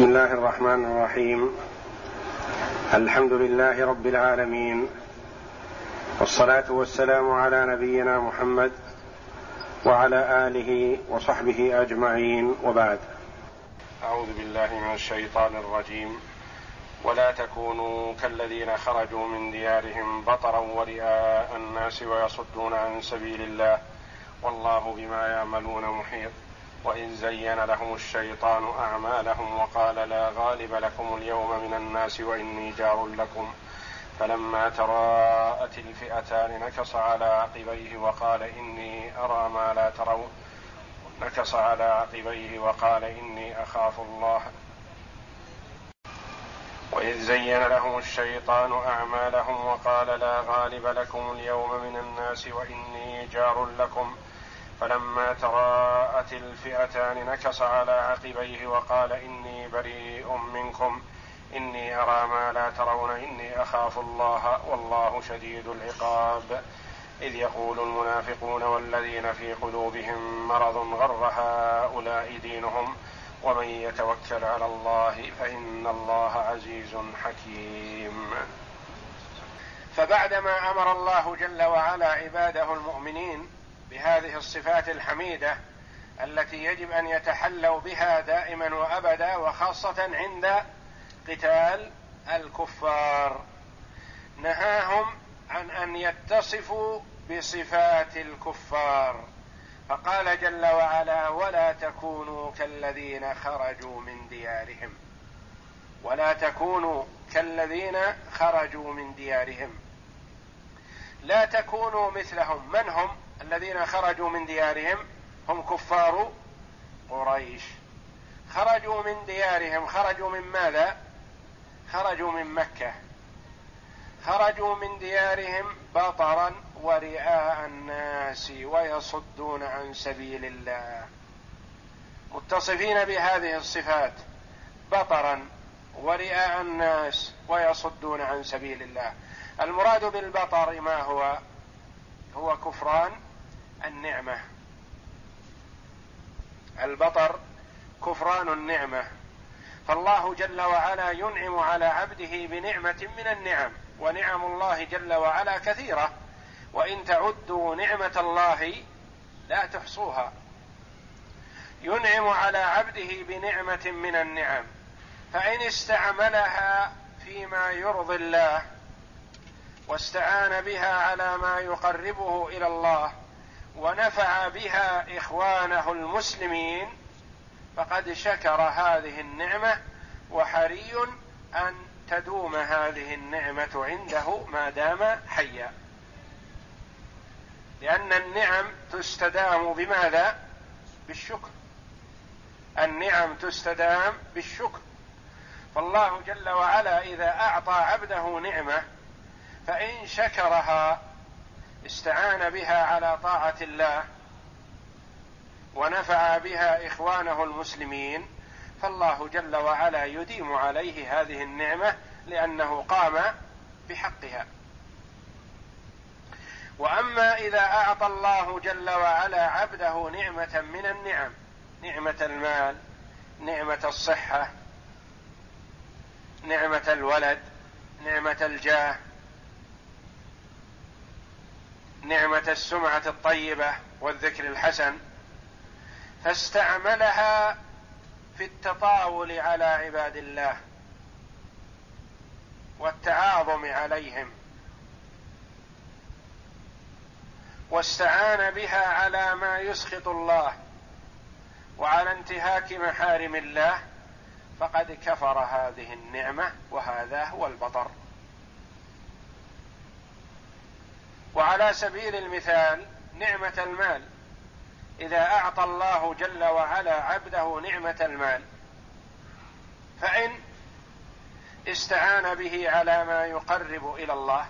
بسم الله الرحمن الرحيم. الحمد لله رب العالمين. والصلاة والسلام على نبينا محمد وعلى آله وصحبه أجمعين. وبعد. أعوذ بالله من الشيطان الرجيم. ولا تكونوا كالذين خرجوا من ديارهم بطرا ورئاء الناس ويصدون عن سبيل الله. والله بما يعملون محيط. وإذ زين لهم الشيطان أعمالهم وقال لا غالب لكم اليوم من الناس وإني جار لكم. فلما تراءت الفئتان نكص على عقبيه وقال إني أرى ما لا ترون. نكص على عقبيه وقال إني أخاف الله. وإذ زين لهم الشيطان أعمالهم وقال لا غالب لكم اليوم من الناس وإني جار لكم. فلما تراءت الفئتان نكص على عقبيه وقال إني بريء منكم إني أرى ما لا ترون إني أخاف الله والله شديد العقاب. إذ يقول المنافقون والذين في قلوبهم مرض غر هؤلاء دينهم ومن يتوكل على الله فإن الله عزيز حكيم. فبعدما أمر الله جل وعلا عباده المؤمنين بهذه الصفات الحميدة التي يجب أن يتحلوا بها دائما وأبدا وخاصة عند قتال الكفار. نهاهم عن أن يتصفوا بصفات الكفار. فقال جل وعلا ولا تكونوا كالذين خرجوا من ديارهم. ولا تكونوا كالذين خرجوا من ديارهم. لا تكونوا مثلهم. من هم؟ الذين خرجوا من ديارهم هم كفار قريش. خرجوا من ديارهم خرجوا من ماذا؟ خرجوا من مكة. خرجوا من ديارهم بطرا ورئاء الناس ويصدون عن سبيل الله. متصفين بهذه الصفات بطرا ورئاء الناس ويصدون عن سبيل الله. المراد بالبطر ما هو؟ هو كفران النعمة. البطر كفران النعمة. فالله جل وعلا ينعم على عبده بنعمة من النعم ونعم الله جل وعلا كثيرة. وإن تعدوا نعمة الله لا تحصوها. ينعم على عبده بنعمة من النعم. فإن استعملها فيما يرضي الله واستعان بها على ما يقربه إلى الله ونفع بها إخوانه المسلمين فقد شكر هذه النعمة وحري أن تدوم هذه النعمة عنده ما دام حيا. لأن النعم تستدام بماذا؟ بالشكر. النعم تستدام بالشكر. فالله جل وعلا إذا أعطى عبده نعمة فإن شكرها استعان بها على طاعة الله ونفع بها إخوانه المسلمين فالله جل وعلا يديم عليه هذه النعمة لأنه قام بحقها. وأما إذا أعطى الله جل وعلا عبده نعمة من النعم نعمة المال نعمة الصحة نعمة الولد نعمة الجاه نعمة السمعة الطيبة والذكر الحسن فاستعملها في التطاول على عباد الله والتعاظم عليهم واستعان بها على ما يسخط الله وعلى انتهاك محارم الله فقد كفر هذه النعمة وهذا هو البطر. وعلى سبيل المثال نعمة المال. إذا أعطى الله جل وعلا عبده نعمة المال فإن استعان به على ما يقرب إلى الله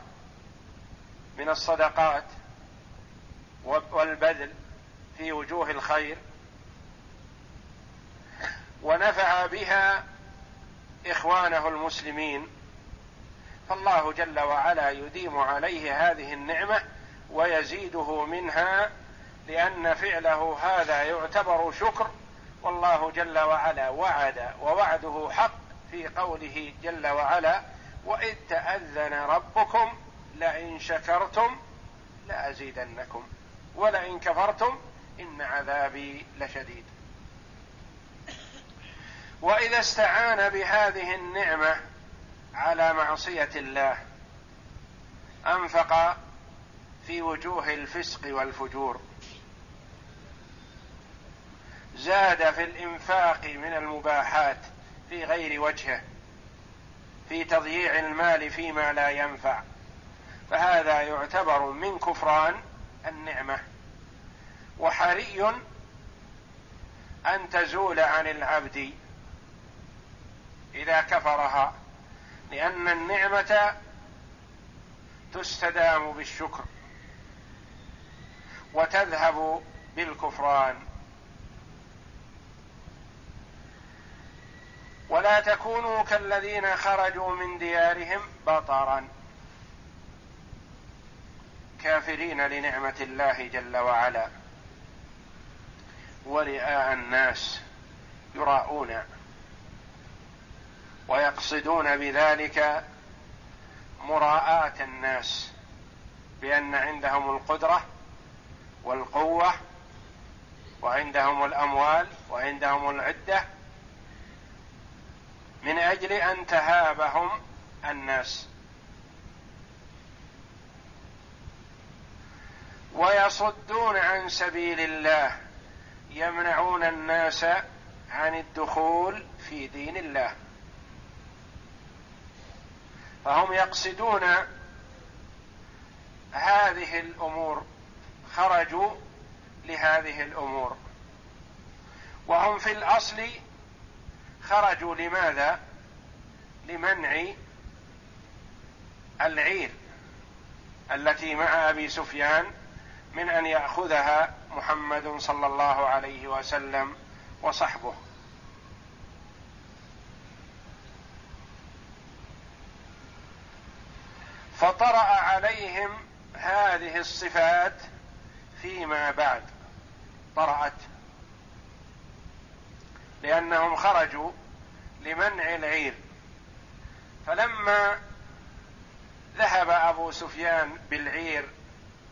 من الصدقات والبذل في وجوه الخير ونفع بها إخوانه المسلمين فالله جل وعلا يديم عليه هذه النعمة ويزيده منها لأن فعله هذا يعتبر شكر والله جل وعلا وعد ووعده حق في قوله جل وعلا وإذ تأذن ربكم لئن شكرتم لأزيدنكم ولئن كفرتم إن عذابي لشديد. وإذا استعان بهذه النعمة على معصية الله. أنفق في وجوه الفسق والفجور. زاد في الإنفاق من المباحات في غير وجهه. في تضييع المال فيما لا ينفع. فهذا يعتبر من كفران النعمة. وحري أن تزول عن العبد إذا كفرها. لأن النعمة تستدام بالشكر وتذهب بالكفران. ولا تكونوا كالذين خرجوا من ديارهم بطرا. كافرين لنعمة الله جل وعلا. ورئاء الناس يراءون ويقصدون بذلك مراءاه الناس بأن عندهم القدرة والقوة وعندهم الأموال وعندهم العدة من أجل أن تهابهم الناس. ويصدون عن سبيل الله يمنعون الناس عن الدخول في دين الله. فهم يقصدون هذه الأمور خرجوا لهذه الأمور. وهم في الأصل خرجوا لماذا؟ لمنع العير التي مع أبي سفيان من أن يأخذها محمد صلى الله عليه وسلم وصحبه. فطرأ عليهم هذه الصفات فيما بعد. طرأت. لأنهم خرجوا لمنع العير. فلما ذهب أبو سفيان بالعير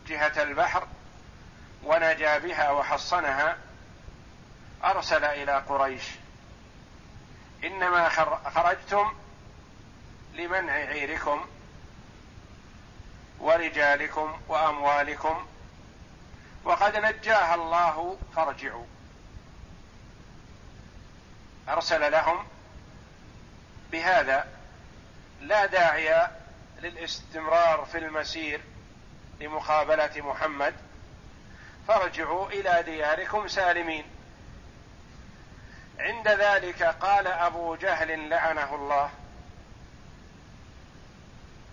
جهة البحر ونجا بها وحصنها أرسل إلى قريش. إنما خرجتم لمنع عيركم. ورجالكم وأموالكم وقد نجاها الله فارجعوا. أرسل لهم بهذا لا داعي للاستمرار في المسير لمقابلة محمد فارجعوا إلى دياركم سالمين. عند ذلك قال أبو جهل لعنه الله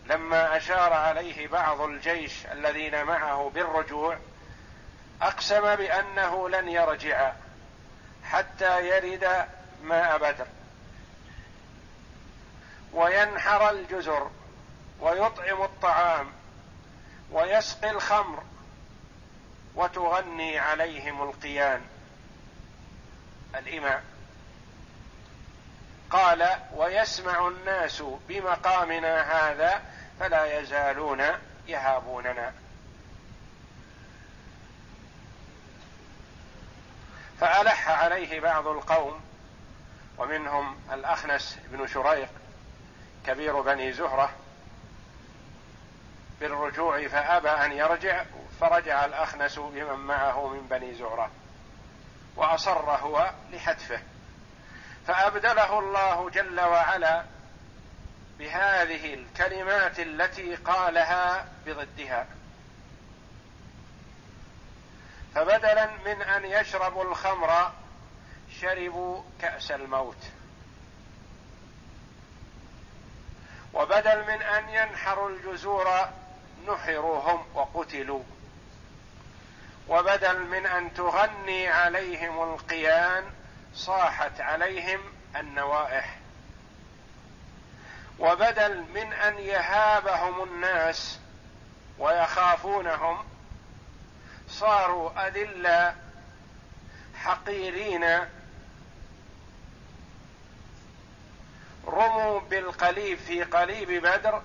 لما أشار عليه بعض الجيش الذين معه بالرجوع أقسم بأنه لن يرجع حتى يرد ماء بدر. وينحر الجزر ويطعم الطعام ويسقي الخمر وتغني عليهم القيان. الإماء. قال ويسمع الناس بمقامنا هذا فلا يزالون يهابوننا. فألح عليه بعض القوم ومنهم الأخنس بن شريق كبير بني زهرة بالرجوع فأبى أن يرجع فرجع الأخنس بمن معه من بني زهرة وأصر هو لحتفه. فأبدله الله جل وعلا بهذه الكلمات التي قالها بضدها. فبدلا من أن يشربوا الخمر شربوا كأس الموت. وبدل من أن ينحروا الجزور نحروا هم وقتلوا. وبدل من أن تغني عليهم القيان صاحت عليهم النوائح. وبدل من أن يهابهم الناس ويخافونهم صاروا أذلة حقيرين رموا بالقليب في قليب بدر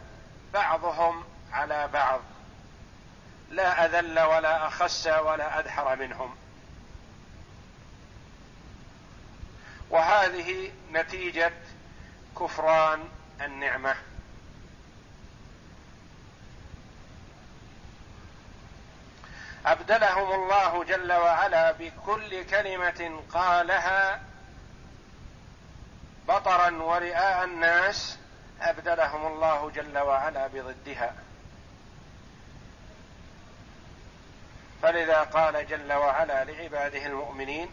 بعضهم على بعض. لا أذل ولا أخس ولا أدحر منهم. وهذه نتيجة كفران النعمة. أبدلهم الله جل وعلا بكل كلمة قالها بطرا ورئاء الناس أبدلهم الله جل وعلا بضدها. فلذا قال جل وعلا لعباده المؤمنين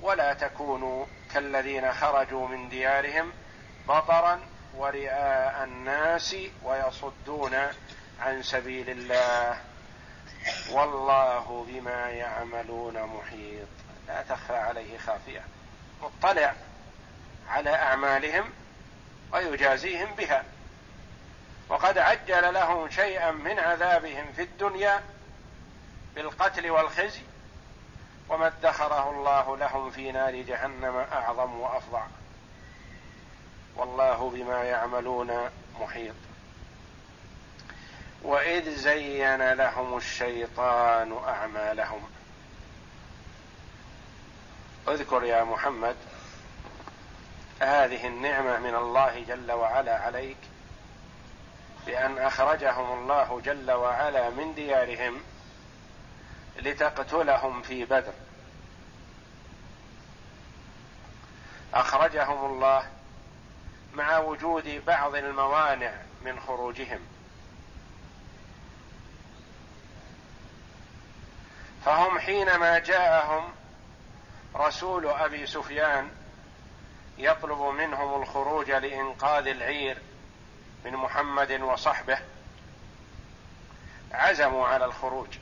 ولا تكونوا كالذين خرجوا من ديارهم بطرا ورئاء الناس ويصدون عن سبيل الله. والله بما يعملون محيط. لا تخفى عليه خافية. مطلع على أعمالهم ويجازيهم بها. وقد عجل لهم شيئا من عذابهم في الدنيا بالقتل والخزي وما ادخره الله لهم في نار جهنم أعظم وافظع والله بما يعملون محيط. وإذ زين لهم الشيطان أعمالهم. اذكر يا محمد هذه النعمة من الله جل وعلا عليك بأن أخرجهم الله جل وعلا من ديارهم لتقتلهم في بدر. أخرجهم الله مع وجود بعض الموانع من خروجهم. فهم حينما جاءهم رسول أبي سفيان يطلب منهم الخروج لإنقاذ العير من محمد وصحبه عزموا على الخروج.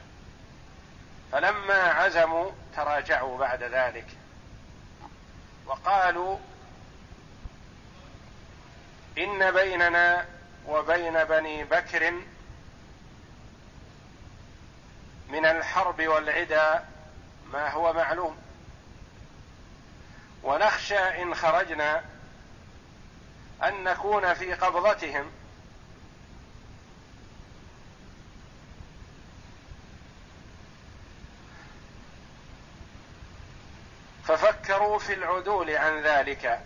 فلما عزموا تراجعوا بعد ذلك وقالوا إن بيننا وبين بني بكر من الحرب والعدا ما هو معلوم. ونخشى إن خرجنا أن نكون في قبضتهم. ففكروا في العدول عن ذلك.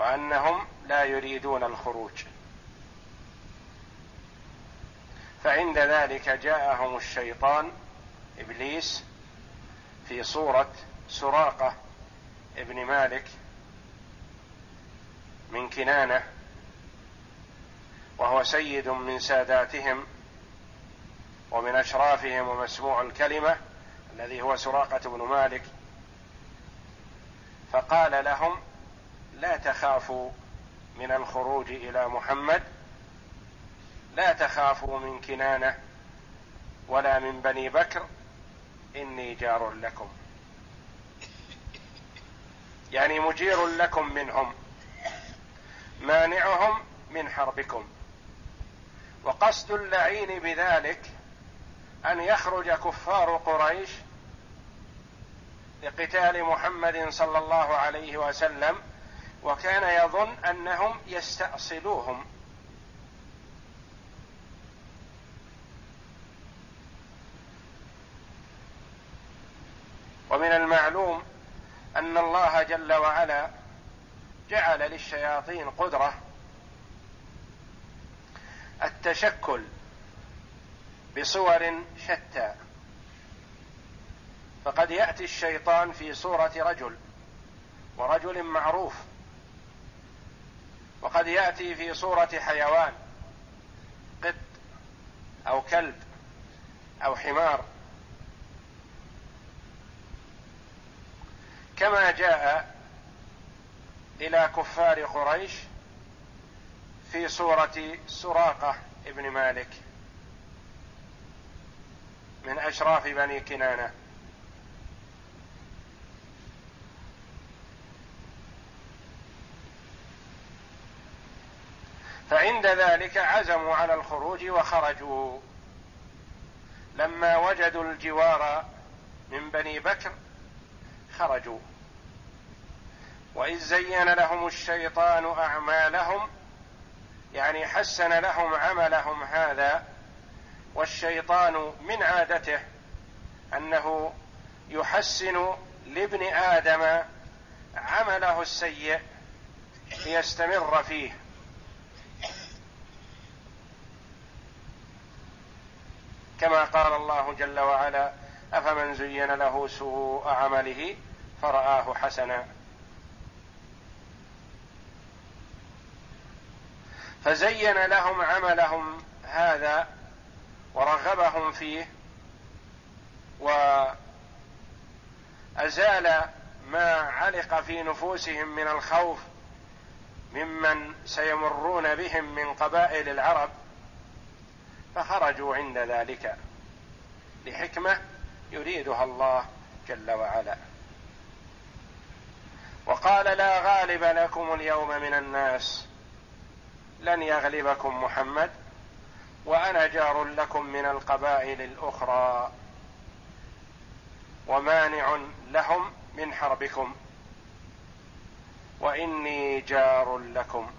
وأنهم لا يريدون الخروج. فعند ذلك جاءهم الشيطان إبليس في صورة سراقة ابن مالك من كنانة وهو سيد من ساداتهم ومن أشرافهم ومسموع الكلمة الذي هو سراقة بن مالك. فقال لهم لا تخافوا من الخروج إلى محمد لا تخافوا من كنانة ولا من بني بكر إني جار لكم. يعني مجير لكم منهم مانعهم من حربكم. وقصد اللعين بذلك أن يخرج كفار قريش لقتال محمد صلى الله عليه وسلم وكان يظن أنهم يستأصلوهم. ومن المعلوم أن الله جل وعلا جعل للشياطين قدرة التشكل بصور شتى. فقد يأتي الشيطان في صورة رجل ورجل معروف. وقد يأتي في صورة حيوان قط أو كلب أو حمار. كما جاء إلى كفار قريش في صورة سراقة ابن مالك من أشراف بني كنانة. فعند ذلك عزموا على الخروج وخرجوا. لما وجدوا الجوار من بني بكر خرجوا. وإذ زين لهم الشيطان أعمالهم يعني حسن لهم عملهم هذا والشيطان من عادته أنه يحسن لابن آدم عمله السيء ليستمر فيه. كما قال الله جل وعلا أفمن زين له سوء عمله فرآه حسنا. فزين لهم عملهم هذا ورغبهم فيه وأزال ما علق في نفوسهم من الخوف ممن سيمرون بهم من قبائل العرب. فخرجوا عند ذلك. لحكمة يريدها الله جل وعلا. وقال لا غالب لكم اليوم من الناس. لن يغلبكم محمد وأنا جار لكم من القبائل الأخرى. ومانع لهم من حربكم. وإني جار لكم.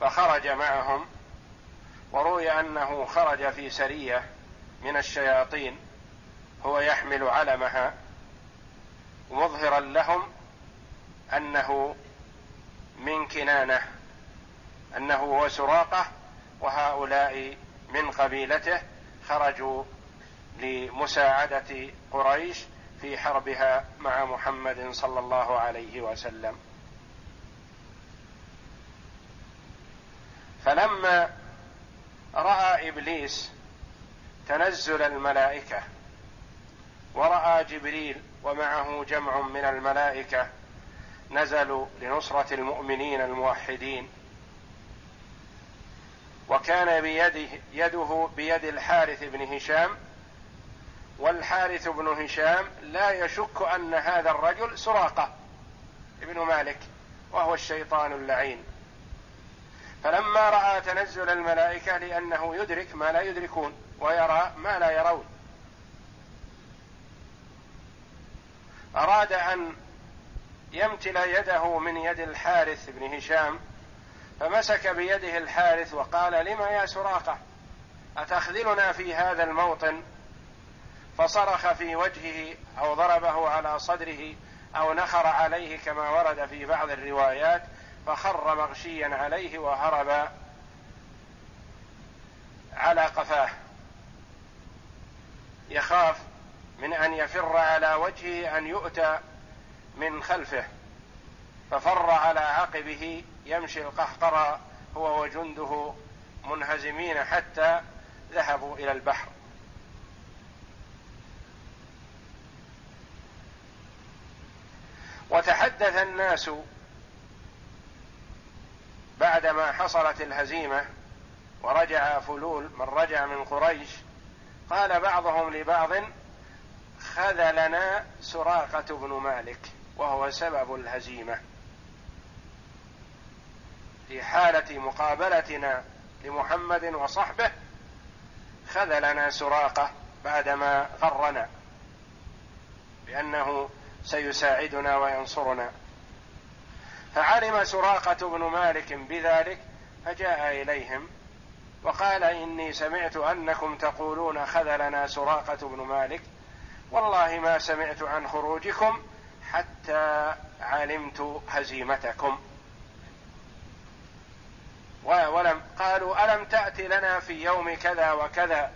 فخرج معهم وروي أنه خرج في سرية من الشياطين هو يحمل علمها مظهرا لهم أنه من كنانة أنه هو سراقة وهؤلاء من قبيلته خرجوا لمساعدة قريش في حربها مع محمد صلى الله عليه وسلم. فلما رأى إبليس تنزل الملائكة ورأى جبريل ومعه جمع من الملائكة نزلوا لنصرة المؤمنين الموحدين. وكان بيده يده بيد الحارث بن هشام والحارث بن هشام لا يشك أن هذا الرجل سراقة ابن مالك وهو الشيطان اللعين. فلما رأى تنزل الملائكة لأنه يدرك ما لا يدركون ويرى ما لا يرون. أراد أن يمتل يده من يد الحارث بن هشام فمسك بيده الحارث وقال لم يا سراقة أتخذلنا في هذا الموطن؟ فصرخ في وجهه أو ضربه على صدره أو نخر عليه كما ورد في بعض الروايات فخر مغشيا عليه وهرب على قفاه. يخاف من أن يفر على وجهه أن يؤتى من خلفه. ففر على عقبه يمشي القهقرى هو وجنده منهزمين حتى ذهبوا إلى البحر. وتحدث الناس بعدما حصلت الهزيمة ورجع فلول من رجع من قريش قال بعضهم لبعض خذلنا سراقة بن مالك وهو سبب الهزيمة. في حالة مقابلتنا لمحمد وصحبه خذلنا سراقة بعدما غرنا بأنه سيساعدنا وينصرنا. فعلم سراقة بن مالك بذلك فجاء إليهم وقال إني سمعت أنكم تقولون خذلنا سراقة بن مالك. والله ما سمعت عن خروجكم حتى علمت هزيمتكم. ولم قالوا ألم تات لنا في يوم كذا وكذا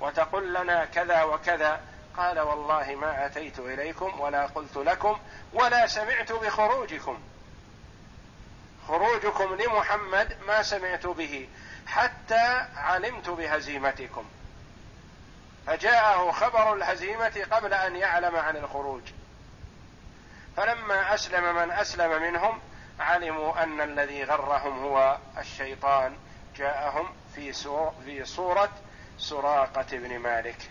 وتقل لنا كذا وكذا؟ قال والله ما أتيت إليكم ولا قلت لكم ولا سمعت بخروجكم. خروجكم لمحمد ما سمعت به حتى علمت بهزيمتكم. فجاءه خبر الهزيمة قبل أن يعلم عن الخروج. فلما أسلم من أسلم منهم علموا أن الذي غرهم هو الشيطان جاءهم في في صورة سراقة بن مالك.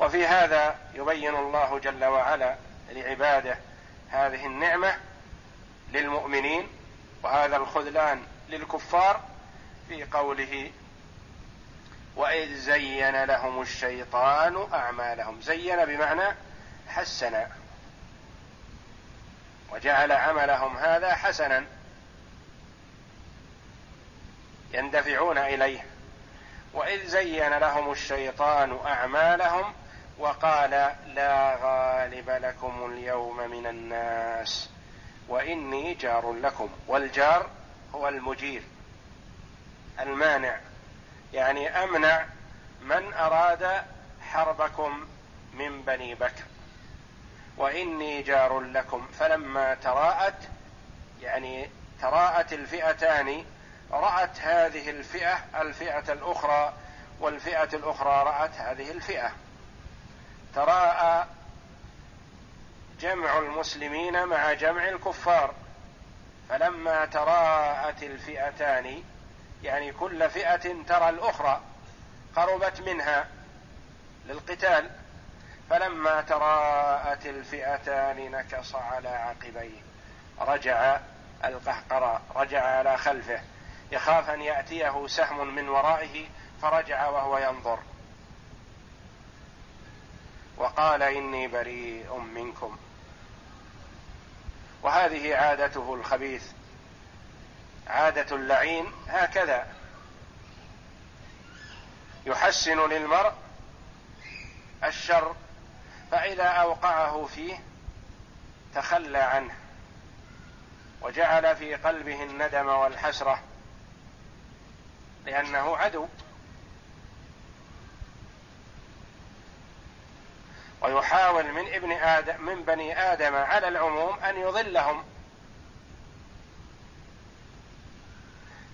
وفي هذا يبين الله جل وعلا لعباده هذه النعمة للمؤمنين وهذا الخذلان للكفار في قوله وإذ زين لهم الشيطان أعمالهم. زين بمعنى حسن. وجعل عملهم هذا حسنا يندفعون إليه. وإذ زين لهم الشيطان أعمالهم وقال لا غالب لكم اليوم من الناس وإني جار لكم. والجار هو المجير المانع يعني أمنع من أراد حربكم من بني بكر. وإني جار لكم. فلما تراءت يعني تراءت الفئتان رأت هذه الفئة الفئة الأخرى والفئة الأخرى رأت هذه الفئة. تراءى جمع المسلمين مع جمع الكفار. فلما تراءت الفئتان يعني كل فئة ترى الأخرى قربت منها للقتال. فلما تراءت الفئتان نكص على عقبيه. رجع القهقرى رجع على خلفه. يخاف أن يأتيه سهم من ورائه فرجع وهو ينظر. وقال إني بريء منكم. وهذه عادته الخبيث عادة اللعين هكذا. يحسن للمرء الشر فإذا أوقعه فيه تخلى عنه وجعل في قلبه الندم والحسرة لأنه عدو. ويحاول من ابن آدم من بني آدم على العموم أن يضلهم.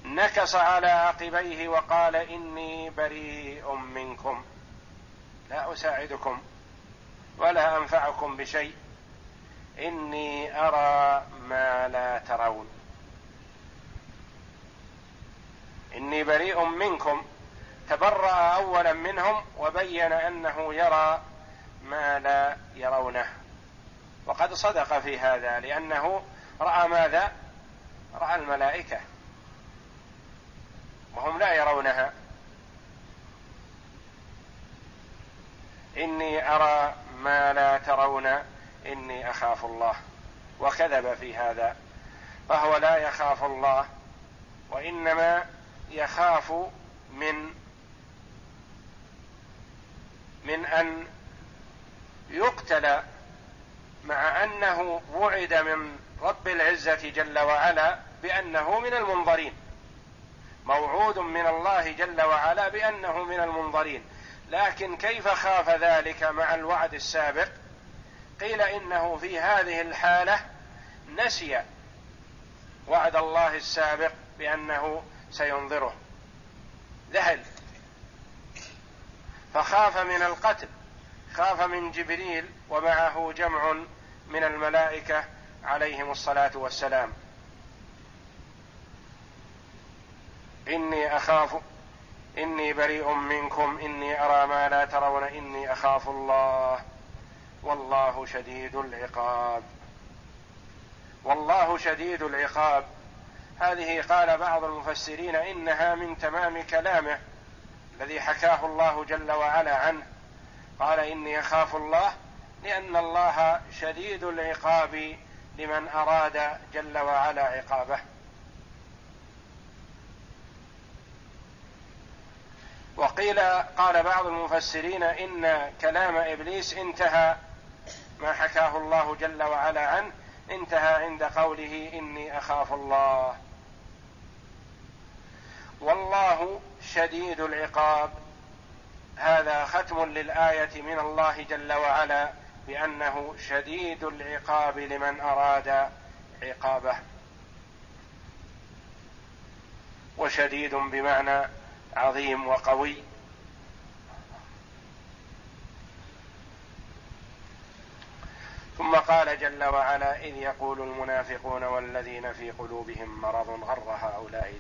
نكص على عقبيه وقال إني بريء منكم. لا أساعدكم ولا أنفعكم بشيء. إني أرى ما لا ترون. إني بريء منكم. تبرأ أولا منهم وبين أنه يرى ما لا يرونه. وقد صدق في هذا لأنه رأى ماذا؟ رأى الملائكة. وهم لا يرونها. إني أرى ما لا ترون إني أخاف الله. وكذب في هذا. فهو لا يخاف الله وإنما يخاف من من أن يقتل مع أنه وعد من رب العزة جل وعلا بأنه من المنظرين. موعود من الله جل وعلا بأنه من المنظرين. لكن كيف خاف ذلك مع الوعد السابق؟ قيل إنه في هذه الحالة نسي وعد الله السابق بأنه سينظره. ذهل فخاف من القتل. خاف من جبريل ومعه جمع من الملائكة عليهم الصلاة والسلام. إني أخاف إني بريء منكم إني أرى ما لا ترون إني أخاف الله. والله شديد العقاب. والله شديد العقاب. هذه قال بعض المفسرين إنها من تمام كلامه الذي حكاه الله جل وعلا عنه. قال إني أخاف الله لأن الله شديد العقاب لمن أراد جل وعلا عقابه. وقيل قال بعض المفسرين إن كلام إبليس انتهى ما حكاه الله جل وعلا عنه انتهى عند قوله إني أخاف الله. والله شديد العقاب. هذا ختم للآية من الله جل وعلا بأنه شديد العقاب لمن أراد عقابه. وشديد بمعنى عظيم وقوي. ثم قال جل وعلا إذ يقول المنافقون والذين في قلوبهم مرض غر هؤلاء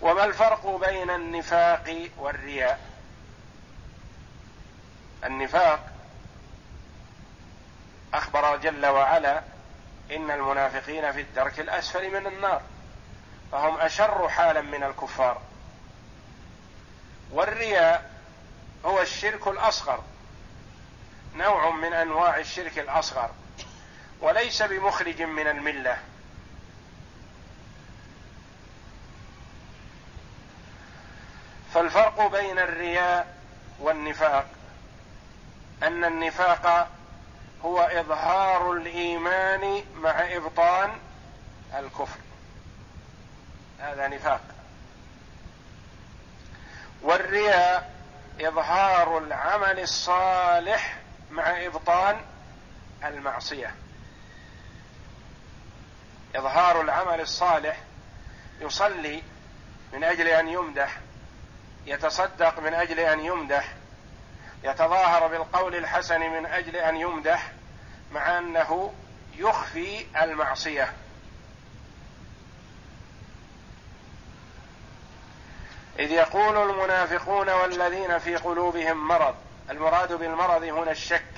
وما الفرق بين النفاق والرياء؟ النفاق أخبر جل وعلا إن المنافقين في الدرك الأسفل من النار فهم أشر حالا من الكفار. والرياء هو الشرك الأصغر نوع من أنواع الشرك الأصغر وليس بمخرج من الملة. فالفرق بين الرياء والنفاق أن النفاق هو إظهار الإيمان مع إبطان الكفر. هذا نفاق. والرياء إظهار العمل الصالح مع إبطان المعصية. إظهار العمل الصالح يصلي من أجل أن يمدح يتصدق من أجل أن يمدح يتظاهر بالقول الحسن من أجل أن يمدح مع أنه يخفي المعصية. إذ يقول المنافقون والذين في قلوبهم مرض المراد بالمرض هنا الشك.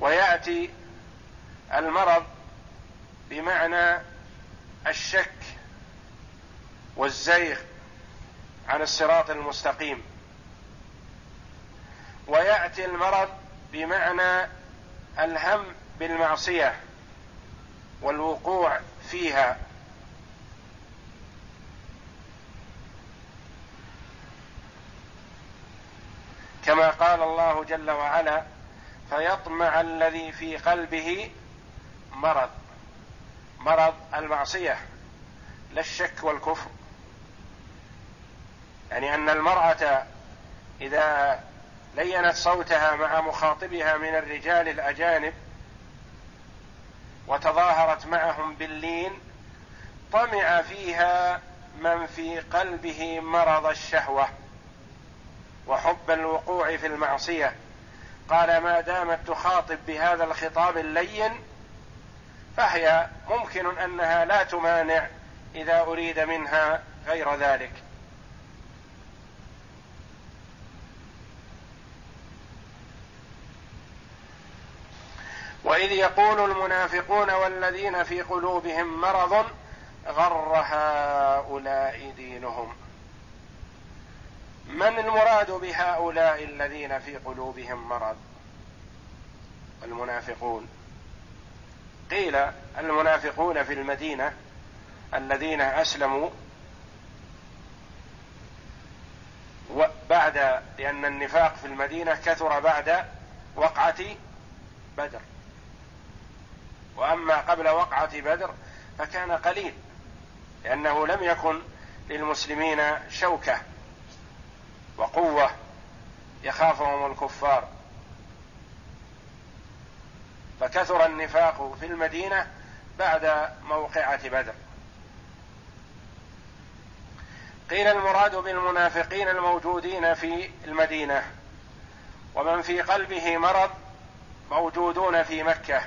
ويأتي المرض بمعنى الشك. والزيغ عن الصراط المستقيم. ويأتي المرض بمعنى الهم بالمعصية والوقوع فيها. كما قال الله جل وعلا فيطمع الذي في قلبه مرض. مرض المعصية لا الشك والكفر. يعني أن المرأة إذا لينت صوتها مع مخاطبها من الرجال الأجانب وتظاهرت معهم باللين طمع فيها من في قلبه مرض الشهوة وحب الوقوع في المعصية. قال ما دامت تخاطب بهذا الخطاب اللين فهي ممكن أنها لا تمانع إذا أريد منها غير ذلك. وإذ يقول المنافقون والذين في قلوبهم مرض غر هؤلاء دينهم. من المراد بهؤلاء الذين في قلوبهم مرض؟ المنافقون. قيل المنافقون في المدينة الذين أسلموا بعد لأن النفاق في المدينة كثر بعد وقعة بدر. وأما قبل وقعة بدر فكان قليل لأنه لم يكن للمسلمين شوكة وقوة يخافهم الكفار. فكثر النفاق في المدينة بعد موقعة بدر. قيل المراد بالمنافقين الموجودين في المدينة ومن في قلبه مرض موجودون في مكة.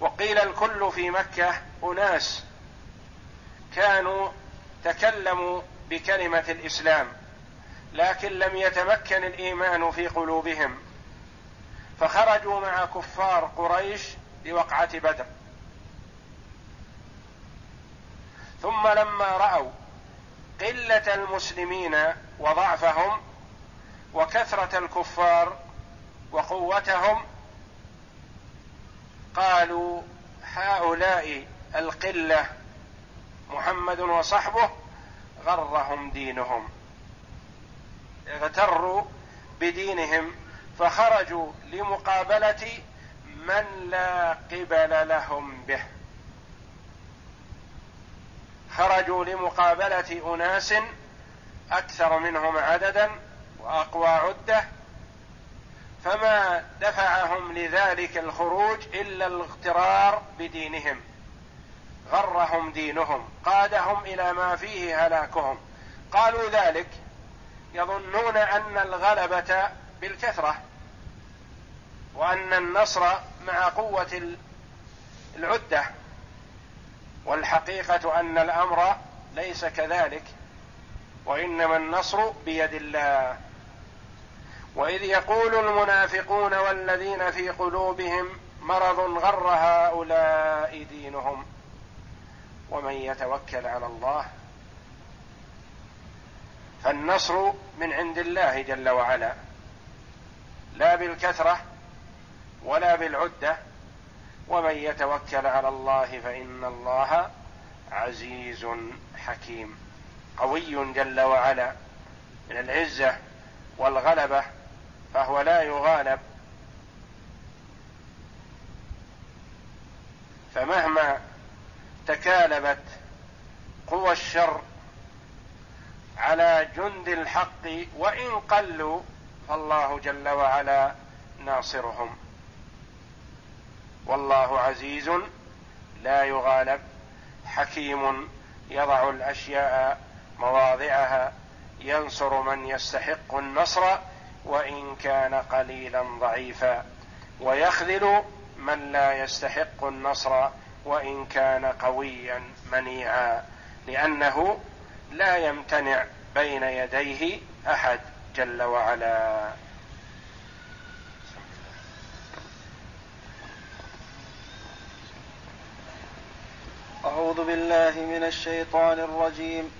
وقيل الكل في مكة أناس كانوا تكلموا بكلمة الإسلام لكن لم يتمكن الإيمان في قلوبهم فخرجوا مع كفار قريش لوقعة بدر. ثم لما رأوا قلة المسلمين وضعفهم وكثرة الكفار وقوتهم قالوا هؤلاء القلة محمد وصحبه غرهم دينهم. اغتروا بدينهم فخرجوا لمقابلة من لا قبل لهم به. خرجوا لمقابلة أناس أكثر منهم عددا وأقوى عدة فما دفعهم لذلك الخروج إلا الاغترار بدينهم. غرهم دينهم قادهم إلى ما فيه هلاكهم. قالوا ذلك يظنون أن الغلبة بالكثرة وأن النصر مع قوة العدة والحقيقة أن الأمر ليس كذلك وإنما النصر بيد الله. وإذ يقول المنافقون والذين في قلوبهم مرض غر هؤلاء دينهم. ومن يتوكل على الله فالنصر من عند الله جل وعلا. لا بالكثرة ولا بالعدة. ومن يتوكل على الله فإن الله عزيز حكيم. قوي جل وعلا من العزة والغلبة فهو لا يغالب. فمهما تكالبت قوى الشر على جند الحق وإن قلوا فالله جل وعلا ناصرهم. والله عزيز لا يغالب حكيم يضع الأشياء مواضعها ينصر من يستحق النصر وإن كان قليلا ضعيفا. ويخذل من لا يستحق النصر وإن كان قويا منيعا. لأنه لا يمتنع بين يديه أحد جل وعلا. أعوذ بالله من الشيطان الرجيم.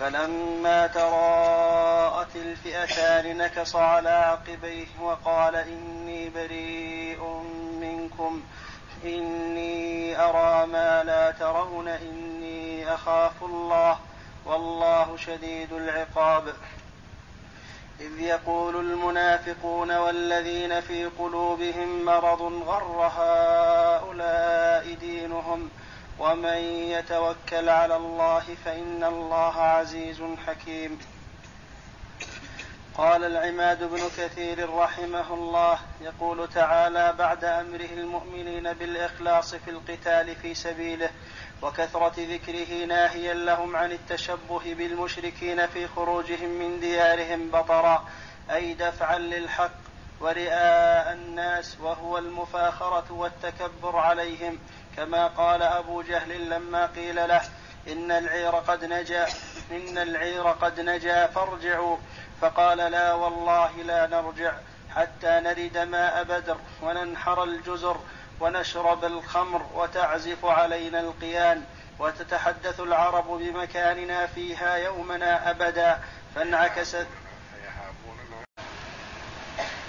فلما تراءت الفئتان نكص على عقبيه وقال إني بريء منكم إني أرى ما لا ترون إني أخاف الله والله شديد العقاب. إذ يقول المنافقون والذين في قلوبهم مرض غر هؤلاء دينهم ومن يتوكل على الله فإن الله عزيز حكيم. قال العماد بن كثير رحمه الله يقول تعالى بعد أمره المؤمنين بالإخلاص في القتال في سبيله وكثرة ذكره ناهيا لهم عن التشبه بالمشركين في خروجهم من ديارهم بطرا أي دفعا للحق ورئاء الناس وهو المفاخرة والتكبر عليهم كما قال أبو جهل لما قيل له إن العير قد نجا إن العير قد نجا فارجعوا. فقال لا والله لا نرجع حتى نرد ماء بدر وننحر الجزر ونشرب الخمر وتعزف علينا القيان. وتتحدث العرب بمكاننا فيها يومنا أبدا. فانعكست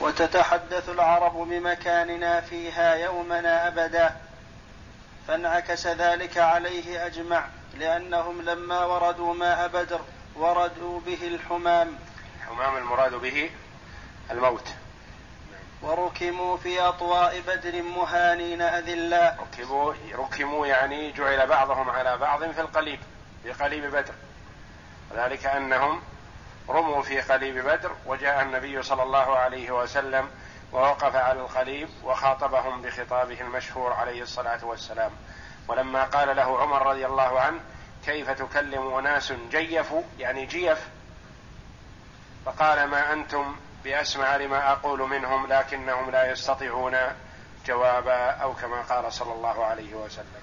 وتتحدث العرب بمكاننا فيها يومنا أبدا. فانعكس ذلك عليه أجمع لأنهم لما وردوا ماء بدر وردوا به الحمام. الحمام المراد به الموت. وركموا في أطواء بدر مهانين أذلاء ركبوا ركموا يعني جعل بعضهم على بعض في القليب في قليب بدر. وذلك أنهم رموا في قليب بدر وجاء النبي صلى الله عليه وسلم ووقف على القليب وخاطبهم بخطابه المشهور عليه الصلاة والسلام. ولما قال له عمر رضي الله عنه كيف تكلم أناس جيفوا يعني جيف فقال ما أنتم بأسمع لما أقول منهم لكنهم لا يستطيعون جوابا أو كما قال صلى الله عليه وسلم.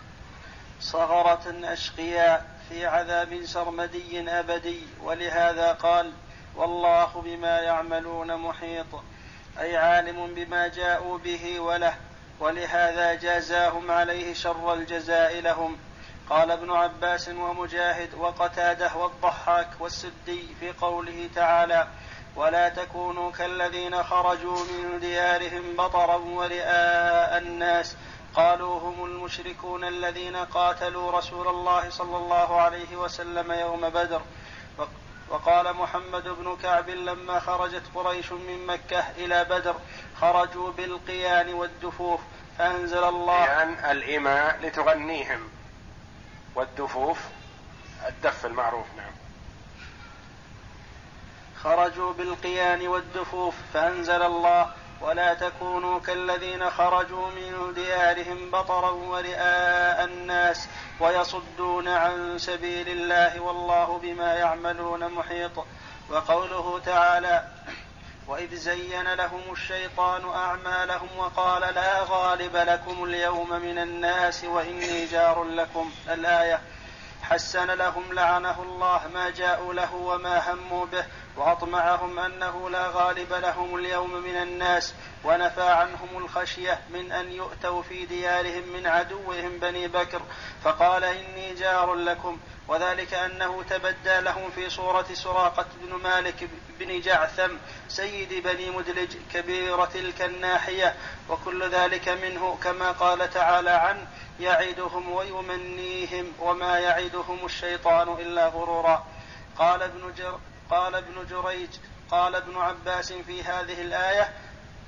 صغرة أشقياء في عذاب سرمدي أبدي ولهذا قال والله بما يعملون محيط. أي عالم بما جاءوا به وله ولهذا جازاهم عليه شر الجزاء لهم. قال ابن عباس ومجاهد وقتاده والضحاك والسدي في قوله تعالى ولا تكونوا كالذين خرجوا من ديارهم بطرا ورئاء الناس قالوا هم المشركون الذين قاتلوا رسول الله صلى الله عليه وسلم يوم بدر وقال محمد بن كعب لما خرجت قريش من مكة إلى بدر خرجوا بالقيان والدفوف فأنزل الله قيان الإماء لتغنيهم. والدفوف الدف المعروف نعم. خرجوا بالقيان والدفوف فأنزل الله ولا تكونوا كالذين خرجوا من ديارهم بطرا ورئاء الناس ويصدون عن سبيل الله والله بما يعملون محيط. وقوله تعالى وإذ زين لهم الشيطان أعمالهم وقال لا غالب لكم اليوم من الناس وإني جار لكم. الآية حسن لهم لعنه الله ما جاءوا له وما هموا به وأطمعهم أنه لا غالب لهم اليوم من الناس ونفى عنهم الخشية من أن يؤتوا في ديارهم من عدوهم بني بكر فقال إني جار لكم وذلك أنه تبدى لهم في صورة سراقة بن مالك بن جعثم سيد بني مدلج كبير تلك الناحية وكل ذلك منه كما قال تعالى عنه يعدهم ويمنيهم وما يعدهم الشيطان إلا غرورا. قال ابن جر قال ابن جريج قال ابن عباس في هذه الآية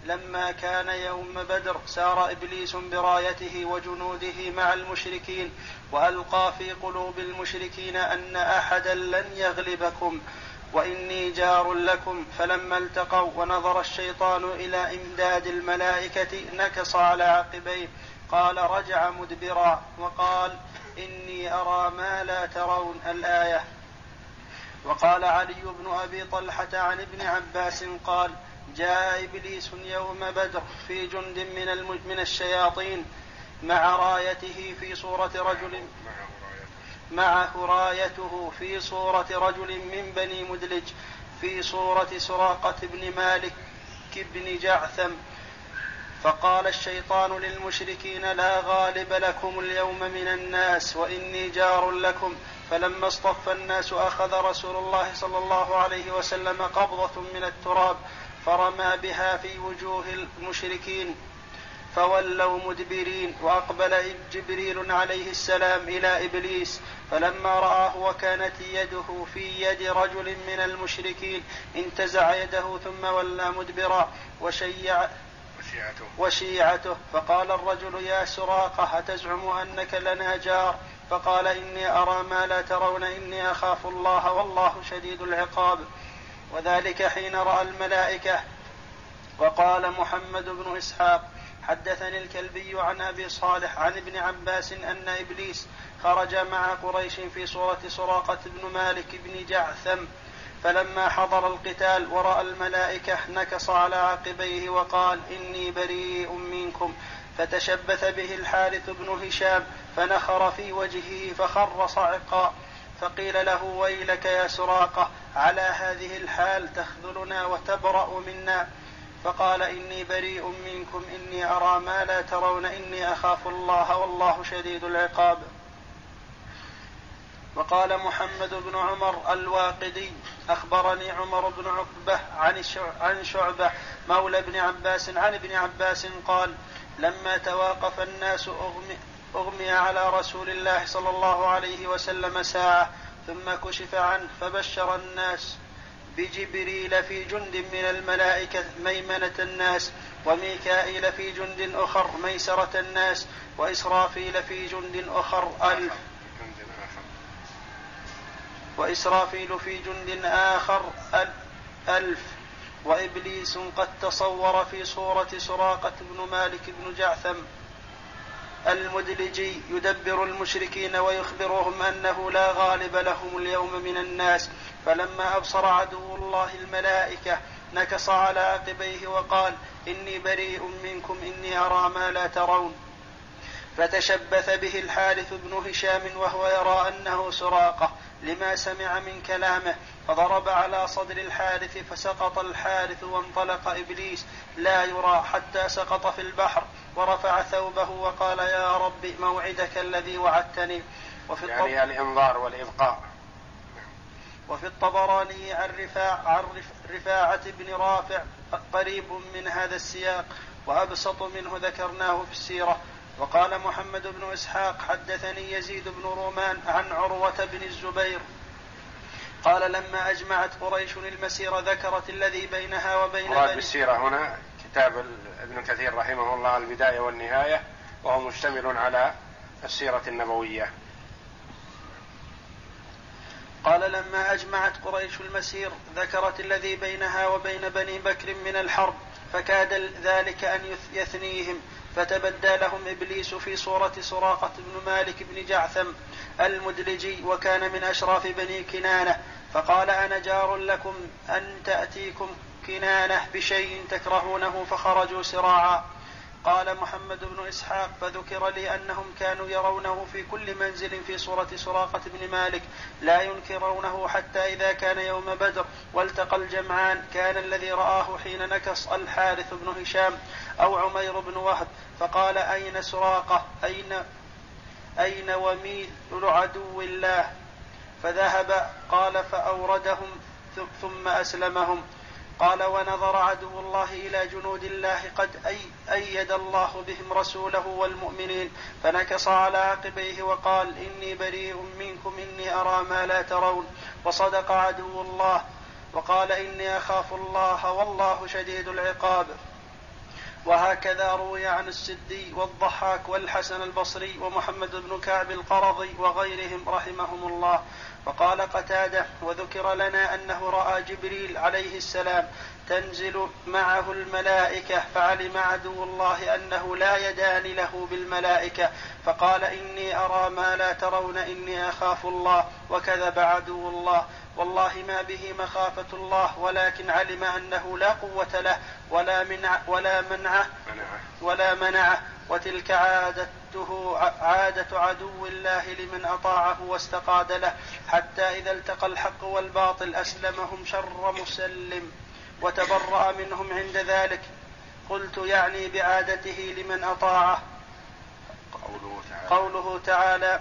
لما كان يوم بدر سار إبليس برايته وجنوده مع المشركين وألقى في قلوب المشركين أن أحدا لن يغلبكم وإني جار لكم. فلما التقوا ونظر الشيطان إلى إمداد الملائكة نكص على عقبيه. قال رجع مدبرا وقال إني أرى ما لا ترون الآية. وقال علي بن أبي طلحة عن ابن عباس قال جاء إبليس يوم بدر في جند من من الشياطين مع رايته في صورة رجل معه رايته في صورة رجل من بني مدلج في صورة سراقة بن مالك بن جعثم فقال الشيطان للمشركين لا غالب لكم اليوم من الناس وإني جار لكم. فلما اصطف الناس أخذ رسول الله صلى الله عليه وسلم قبضة من التراب فرمى بها في وجوه المشركين فولوا مدبرين. وأقبل جبريل عليه السلام إلى إبليس. فلما رآه وكانت يده في يد رجل من المشركين انتزع يده ثم ولى مدبرا. وشيع وشيعته. وشيعته. فقال الرجل يا سراقة أتزعم أنك لنا جار؟ فقال إني أرى ما لا ترون إني أخاف الله والله شديد العقاب. وذلك حين رأى الملائكة. وقال محمد بن إسحاق حدثني الكلبي عن أبي صالح عن ابن عباس أن إبليس خرج مع قريش في صورة سراقة بن مالك بن جعثم. فلما حضر القتال وراى الملائكة نكص على عقبيه وقال إني بريء منكم. فتشبث به الحارث بن هشام فنخر في وجهه فخر صعقا فقيل له ويلك يا سراقة على هذه الحال تخذلنا وتبرأ منا. فقال إني بريء منكم إني أرى ما لا ترون إني أخاف الله والله شديد العقاب. وقال محمد بن عمر الواقدي أخبرني عمر بن عقبة عن عن شعبة مولى ابن عباس عن ابن عباس قال لما تواقف الناس أغمي, أغمي على رسول الله صلى الله عليه وسلم ساعة ثم كشف عنه فبشر الناس بجبريل في جند من الملائكة ميمنة الناس وميكائيل في جند أخر ميسرة الناس وإسرافيل في جند أخر ألف وإسرافيل في جند آخر ألف. وإبليس قد تصور في صورة سراقة بن مالك بن جعثم. المدلجي يدبر المشركين ويخبرهم أنه لا غالب لهم اليوم من الناس. فلما أبصر عدو الله الملائكة نكص على عقبيه وقال إني بريء منكم إني أرى ما لا ترون. فتشبث به الحارث بن هشام وهو يرى أنه سراقة. لما سمع من كلامه فضرب على صدر الحارث فسقط الحارث وانطلق إبليس. لا يرى حتى سقط في البحر ورفع ثوبه وقال يا رب موعدك الذي وعدتني. وفي يعني الانظار والإبقاء. وفي الطبراني عن رفاع عن رفاعة بن رافع قريب من هذا السياق وأبسط منه ذكرناه في السيرة. وقال محمد بن إسحاق حدثني يزيد بن رومان عن عروة بن الزبير قال لما أجمعت قريش المسير ذكرت الذي بينها وبين مراد بالسيرة هنا كتاب ابن كثير رحمه الله البداية والنهاية وهو مشتمل على السيرة النبوية. قال لما أجمعت قريش المسير ذكرت الذي بينها وبين بني بكر من الحرب فكاد ذلك أن يثنيهم فتبدى لهم إبليس في صورة سراقه بن مالك بن جعثم المدلجي وكان من أشراف بني كنانة فقال أنا جار لكم أن تأتيكم كنانة بشيء تكرهونه فخرجوا سراعا. قال محمد بن إسحاق فذكر لي أنهم كانوا يرونه في كل منزل في صورة سراقه بن مالك لا ينكرونه حتى إذا كان يوم بدر. والتقى الجمعان كان الذي رآه حين نكص الحارث بن هشام أو عمير بن وهب فقال أين سراقة؟ اين أين وميل عدو الله؟ فذهب قال فأوردهم ثم أسلمهم. قال ونظر عدو الله إلى جنود الله قد أي أيد الله بهم رسوله والمؤمنين. فنكص على عقبيه وقال إني بريء منكم إني أرى ما لا ترون. وصدق عدو الله. وقال إني أخاف الله والله شديد العقاب. وهكذا روي عن السدي والضحاك والحسن البصري ومحمد بن كعب القرظي وغيرهم رحمهم الله. وقال قتادة وذكر لنا أنه رأى جبريل عليه السلام تنزل معه الملائكة فعلم عدو الله أنه لا يدان له بالملائكة. فقال إني أرى ما لا ترون إني أخاف الله. وكذب عدو الله. والله ما به مخافة الله ولكن علم أنه لا قوة له ولا منع ولا منعه ولا منعه. وتلك عادته عادة عدو الله لمن أطاعه واستقاد له. حتى إذا التقى الحق والباطل أسلمهم شر مسلم. وتبرأ منهم عند ذلك. قلت يعني بعادته لمن أطاعه. قوله تعالى, قوله تعالى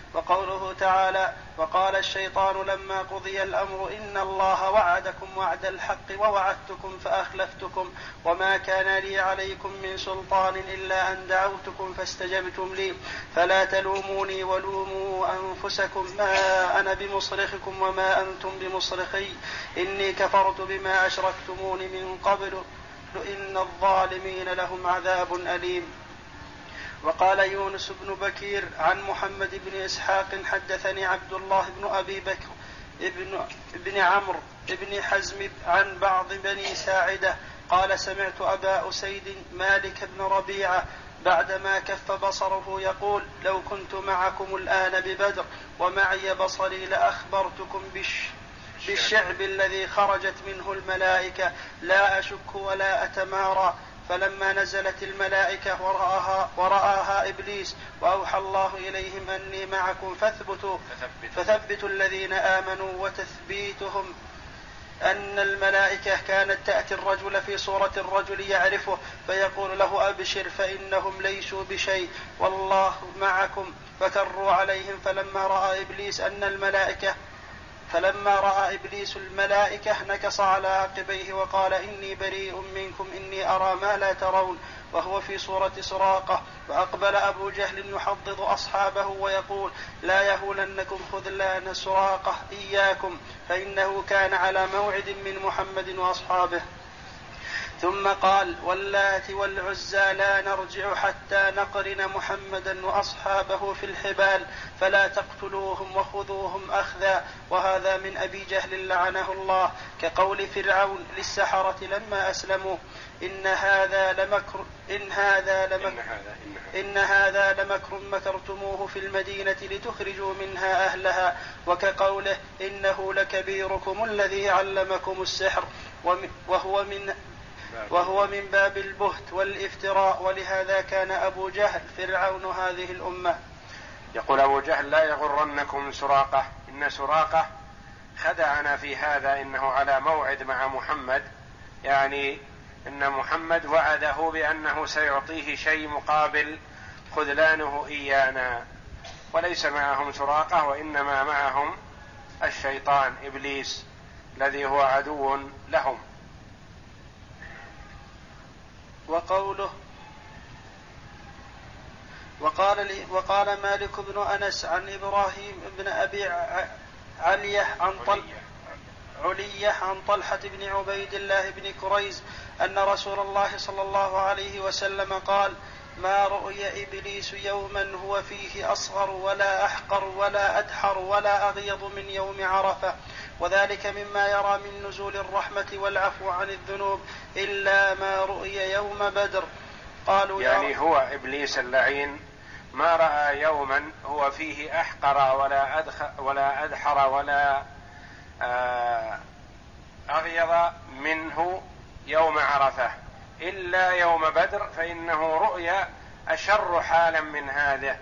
وقوله تعالى وقال الشيطان لما قضي الأمر إن الله وعدكم وعد الحق ووعدتكم فأخلفتكم وما كان لي عليكم من سلطان إلا أن دعوتكم فاستجبتم لي فلا تلوموني ولوموا أنفسكم ما أنا بمصرخكم وما أنتم بمصرخي إني كفرت بما أشركتمون من قبل إن الظالمين لهم عذاب أليم وقال يونس بن بكير عن محمد بن إسحاق حدثني عبد الله بن أبي بكر ابن ابن عمرو بن حزم عن بعض بني ساعدة قال سمعت أبا أسيد مالك بن ربيعة بعدما كف بصره يقول لو كنت معكم الآن ببدر ومعي بصري لأخبرتكم بش بالشعب الذي خرجت منه الملائكة لا أشك ولا أتمارى فلما نزلت الملائكة ورآها, ورآها إبليس وأوحى الله إليهم أني معكم فاثبتوا فثبتوا. الذين آمنوا وتثبيتهم أن الملائكة كانت تأتي الرجل في صورة الرجل يعرفه فيقول له أبشر فإنهم ليسوا بشيء والله معكم. فكروا عليهم فلما رأى إبليس أن الملائكة فلما رأى إبليس الملائكة نكص على عقبيه وقال إني بريء منكم إني أرى ما لا ترون. وهو في صورة سراقة. فأقبل أبو جهل يحضض أصحابه ويقول لا يهولنكم خذلان سراقة إياكم فإنه كان على موعد من محمد وأصحابه. ثم قال واللات والعزى لا نرجع حتى نقرن محمدا وأصحابه في الحبال فلا تقتلوهم وخذوهم أخذا. وهذا من أبي جهل لعنه الله كقول فرعون للسحرة لما أسلموا إن هذا لمكر إن هذا لمكر إن هذا لمكر مكرتموه في المدينة لتخرجوا منها أهلها. وكقوله إنه لكبيركم الذي علمكم السحر وهو من وهو من باب البهت والافتراء ولهذا كان أبو جهل فرعون هذه الأمة. يقول أبو جهل لا يغرنكم سراقة. إن سراقة خدعنا في هذا إنه على موعد مع محمد. يعني إن محمد وعده بأنه سيعطيه شيء مقابل خذلانه إيانا. وليس معهم سراقة وإنما معهم الشيطان إبليس الذي هو عدو لهم. وقوله وقال لي وقال مالك بن أنس عن إبراهيم بن أبي علية عن طل علية عن طلحة بن عبيد الله بن كريز أن رسول الله صلى الله عليه وسلم قال ما رؤي إبليس يوما هو فيه أصغر ولا أحقر ولا أدحر ولا أغيض من يوم عرفة وذلك مما يرى من نزول الرحمة والعفو عن الذنوب إلا ما رؤي يوم بدر. قالوا يعني هو إبليس اللعين ما رأى يوما هو فيه أحقر ولا أدخ ولا أدحر ولا آه، أغيظ منه يوم عرفة. إلا يوم بدر فإنه رؤيا أشر حالا من هذا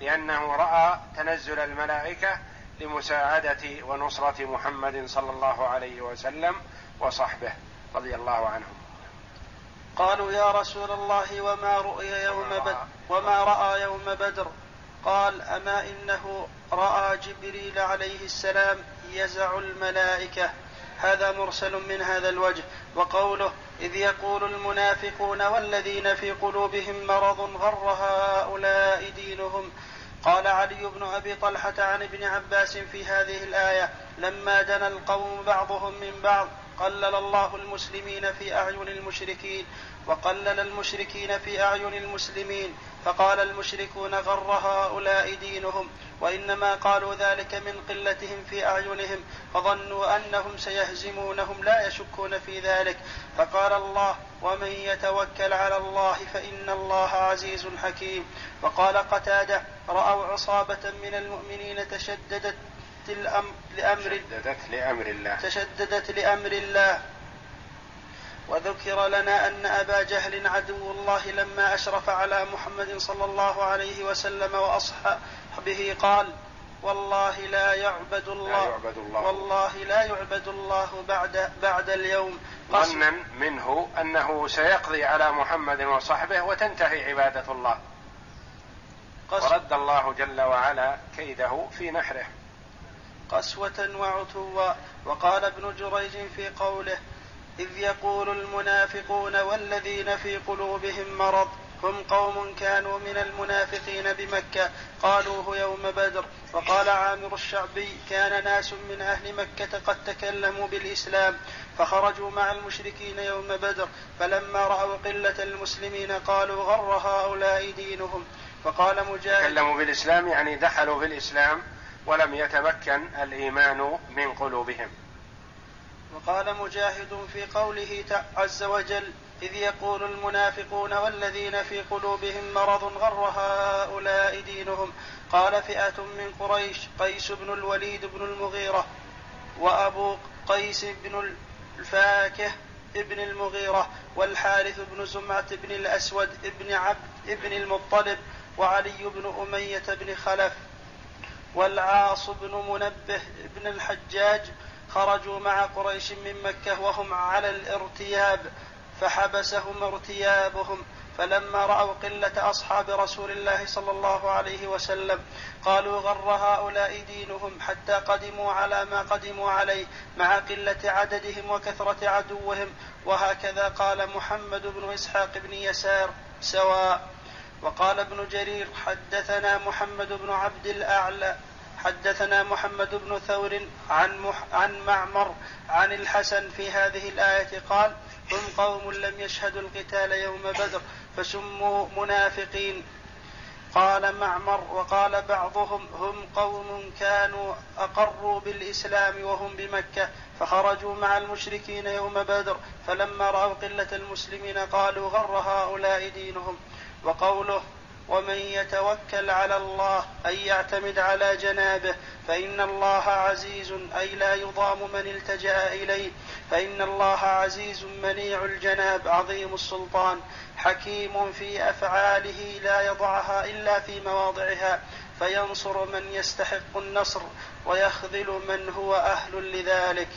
لأنه رأى تنزل الملائكة لمساعدة ونصرة محمد صلى الله عليه وسلم وصحبه رضي الله عنهم. قالوا يا رسول الله وما رؤي يوم بدر؟ وما رأى يوم بدر؟ قال أما إنه رأى جبريل عليه السلام يزع الملائكة. هذا مرسل من هذا الوجه. وقوله إذ يقول المنافقون والذين في قلوبهم مرض غر هؤلاء دينهم. قال علي بن أبي طلحة عن ابن عباس في هذه الآية لما دنا القوم بعضهم من بعض قلل الله المسلمين في أعين المشركين وقلل المشركين في أعين المسلمين فقال المشركون غر هؤلاء دينهم وإنما قالوا ذلك من قلتهم في أعينهم فظنوا أنهم سيهزمونهم لا يشكون في ذلك. فقال الله ومن يتوكل على الله فإن الله عزيز حكيم. وقال قتادة رأوا عصابة من المؤمنين تشددت الأمر لأمر تشددت لأمر الله. تشددت لأمر الله. وذكر لنا أن أبا جهل عدو الله لما أشرف على محمد صلى الله عليه وسلم وأصحابه قال والله لا يعبد الله, لا يعبد الله. والله لا يعبد الله بعد بعد اليوم. ظنا منه أنه سيقضي على محمد وصحبه وتنتهي عبادة الله. ورد الله جل وعلا كيده في نحره. قسوة وعتوا وقال ابن جريج في قوله إذ يقول المنافقون والذين في قلوبهم مرض هم قوم كانوا من المنافقين بمكة قالوه يوم بدر وقال عامر الشعبي كان ناس من أهل مكة قد تكلموا بالإسلام فخرجوا مع المشركين يوم بدر فلما رأوا قلة المسلمين قالوا غر هؤلاء دينهم فقال مجاهد تكلموا بالإسلام يعني دخلوا في الإسلام ولم يتمكن الإيمان من قلوبهم. وقال مجاهد في قوله عز وجل إذ يقول المنافقون والذين في قلوبهم مرض غر هؤلاء دينهم قال فئة من قريش قيس بن الوليد بن المغيرة وأبو قيس بن الفاكه ابن المغيرة والحارث بن زمعة بن الأسود ابن عبد ابن المطلب وعلي بن أمية بن خلف والعاص بن منبه بن الحجاج خرجوا مع قريش من مكة وهم على الارتياب فحبسهم ارتيابهم. فلما رأوا قلة أصحاب رسول الله صلى الله عليه وسلم قالوا غر هؤلاء دينهم حتى قدموا على ما قدموا عليه مع قلة عددهم وكثرة عدوهم. وهكذا قال محمد بن إسحاق بن يسار سواء. وقال ابن جرير حدثنا محمد بن عبد الأعلى حدثنا محمد بن ثور عن مح عن معمر عن الحسن في هذه الآية قال هم قوم لم يشهدوا القتال يوم بدر فسموا منافقين. قال معمر وقال بعضهم هم قوم كانوا أقروا بالإسلام وهم بمكة فخرجوا مع المشركين يوم بدر فلما رأوا قلة المسلمين قالوا غر هؤلاء دينهم. وقوله ومن يتوكل على الله أي يعتمد على جنابه فإن الله عزيز أي لا يضام من التجأ إليه فإن الله عزيز منيع الجناب عظيم السلطان حكيم في أفعاله لا يضعها إلا في مواضعها فينصر من يستحق النصر ويخذل من هو أهل لذلك.